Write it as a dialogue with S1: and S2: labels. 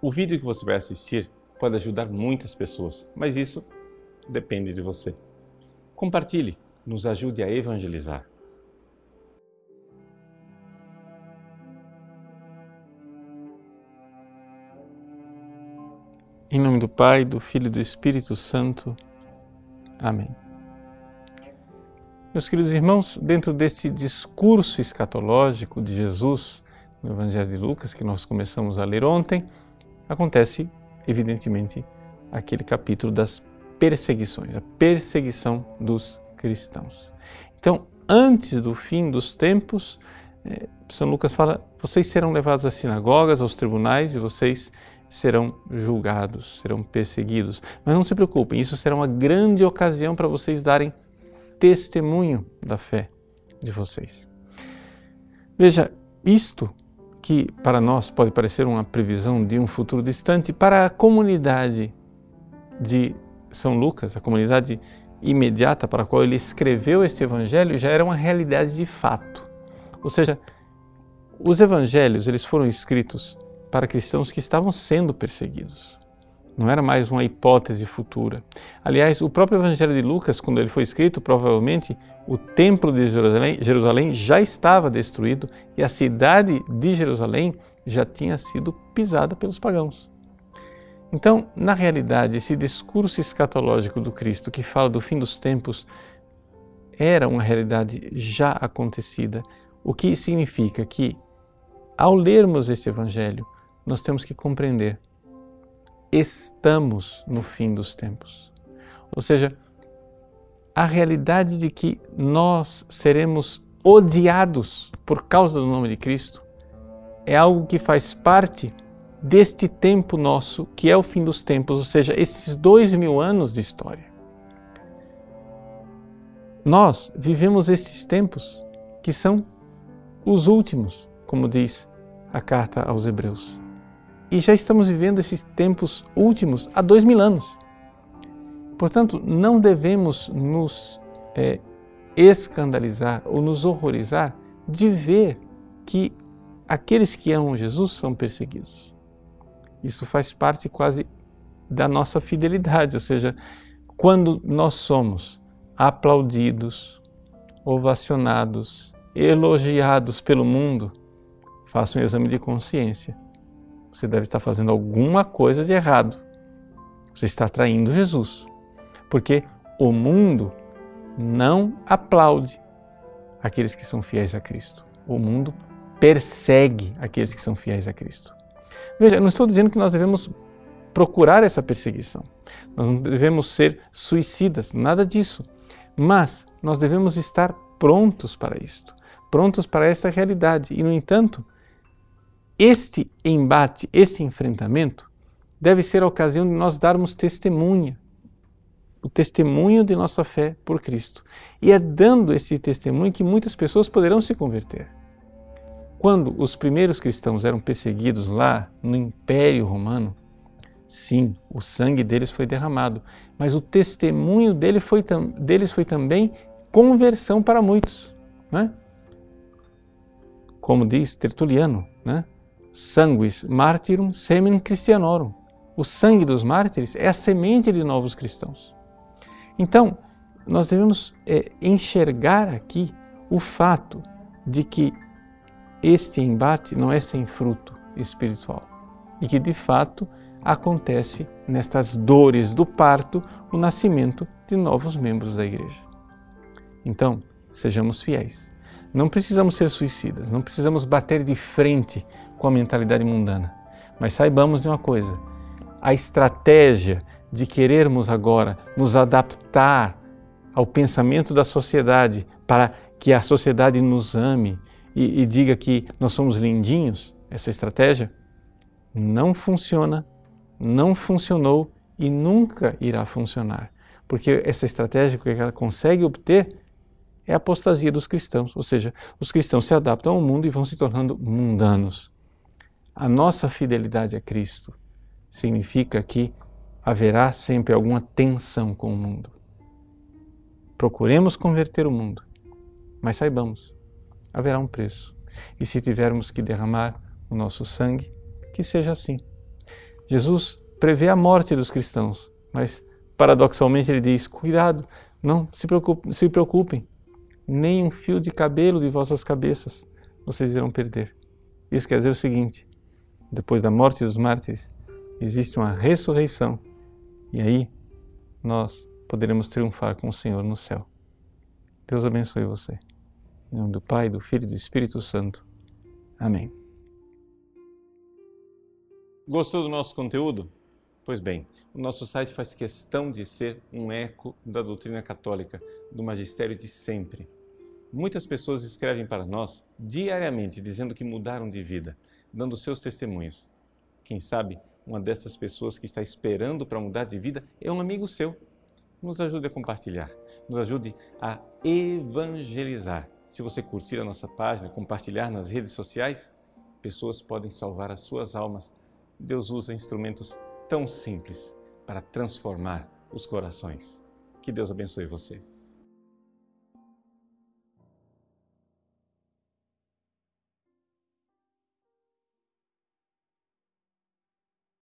S1: O vídeo que você vai assistir pode ajudar muitas pessoas, mas isso depende de você. Compartilhe, nos ajude a evangelizar. Em nome do Pai, do Filho e do Espírito Santo. Amém. Meus queridos irmãos, dentro desse discurso escatológico de Jesus no Evangelho de Lucas, que nós começamos a ler ontem, acontece, evidentemente, aquele capítulo das perseguições, a perseguição dos cristãos. Então, antes do fim dos tempos, eh, São Lucas fala: vocês serão levados às sinagogas, aos tribunais e vocês serão julgados, serão perseguidos. Mas não se preocupem, isso será uma grande ocasião para vocês darem testemunho da fé de vocês. Veja, isto que para nós pode parecer uma previsão de um futuro distante, para a comunidade de São Lucas, a comunidade imediata para a qual ele escreveu este evangelho, já era uma realidade de fato. Ou seja, os evangelhos eles foram escritos para cristãos que estavam sendo perseguidos. Não era mais uma hipótese futura. Aliás, o próprio Evangelho de Lucas, quando ele foi escrito, provavelmente o templo de Jerusalém, Jerusalém já estava destruído e a cidade de Jerusalém já tinha sido pisada pelos pagãos. Então, na realidade, esse discurso escatológico do Cristo que fala do fim dos tempos era uma realidade já acontecida, o que significa que, ao lermos esse Evangelho, nós temos que compreender estamos no fim dos tempos. Ou seja, a realidade de que nós seremos odiados por causa do nome de Cristo é algo que faz parte deste tempo nosso, que é o fim dos tempos, ou seja, esses dois mil anos de história. Nós vivemos esses tempos que são os últimos, como diz a carta aos Hebreus. E já estamos vivendo esses tempos últimos há dois mil anos. Portanto, não devemos nos é, escandalizar ou nos horrorizar de ver que aqueles que amam Jesus são perseguidos. Isso faz parte quase da nossa fidelidade, ou seja, quando nós somos aplaudidos, ovacionados, elogiados pelo mundo, faça um exame de consciência você deve estar fazendo alguma coisa de errado. Você está traindo Jesus. Porque o mundo não aplaude aqueles que são fiéis a Cristo. O mundo persegue aqueles que são fiéis a Cristo. Veja, eu não estou dizendo que nós devemos procurar essa perseguição. Nós não devemos ser suicidas, nada disso. Mas nós devemos estar prontos para isto, prontos para essa realidade. E, no entanto, este embate, esse enfrentamento, deve ser a ocasião de nós darmos testemunha, o testemunho de nossa fé por Cristo. E é dando esse testemunho que muitas pessoas poderão se converter. Quando os primeiros cristãos eram perseguidos lá no Império Romano, sim, o sangue deles foi derramado, mas o testemunho dele foi deles foi também conversão para muitos. Né? Como diz Tertuliano, né? Sanguis martyrum semen christianorum. O sangue dos mártires é a semente de novos cristãos. Então, nós devemos é, enxergar aqui o fato de que este embate não é sem fruto espiritual e que de fato acontece nestas dores do parto o nascimento de novos membros da igreja. Então, sejamos fiéis. Não precisamos ser suicidas, não precisamos bater de frente com a mentalidade mundana. Mas saibamos de uma coisa: a estratégia de querermos agora nos adaptar ao pensamento da sociedade para que a sociedade nos ame e, e diga que nós somos lindinhos, essa estratégia não funciona, não funcionou e nunca irá funcionar. Porque essa estratégia que ela consegue obter é a apostasia dos cristãos, ou seja, os cristãos se adaptam ao mundo e vão se tornando mundanos. A nossa fidelidade a Cristo significa que haverá sempre alguma tensão com o mundo. Procuremos converter o mundo, mas saibamos, haverá um preço. E se tivermos que derramar o nosso sangue, que seja assim. Jesus prevê a morte dos cristãos, mas paradoxalmente ele diz: cuidado, não se preocupem, se preocupem, nem um fio de cabelo de vossas cabeças vocês irão perder. Isso quer dizer o seguinte: depois da morte dos mártires, existe uma ressurreição e aí nós poderemos triunfar com o Senhor no céu. Deus abençoe você. Em nome do Pai, do Filho e do Espírito Santo. Amém. Gostou do nosso conteúdo? Pois bem, o nosso site faz questão de ser um eco da doutrina católica, do magistério de sempre. Muitas pessoas escrevem para nós diariamente dizendo que mudaram de vida, dando seus testemunhos. Quem sabe uma dessas pessoas que está esperando para mudar de vida é um amigo seu. Nos ajude a compartilhar, nos ajude a evangelizar. Se você curtir a nossa página, compartilhar nas redes sociais, pessoas podem salvar as suas almas. Deus usa instrumentos tão simples para transformar os corações. Que Deus abençoe você.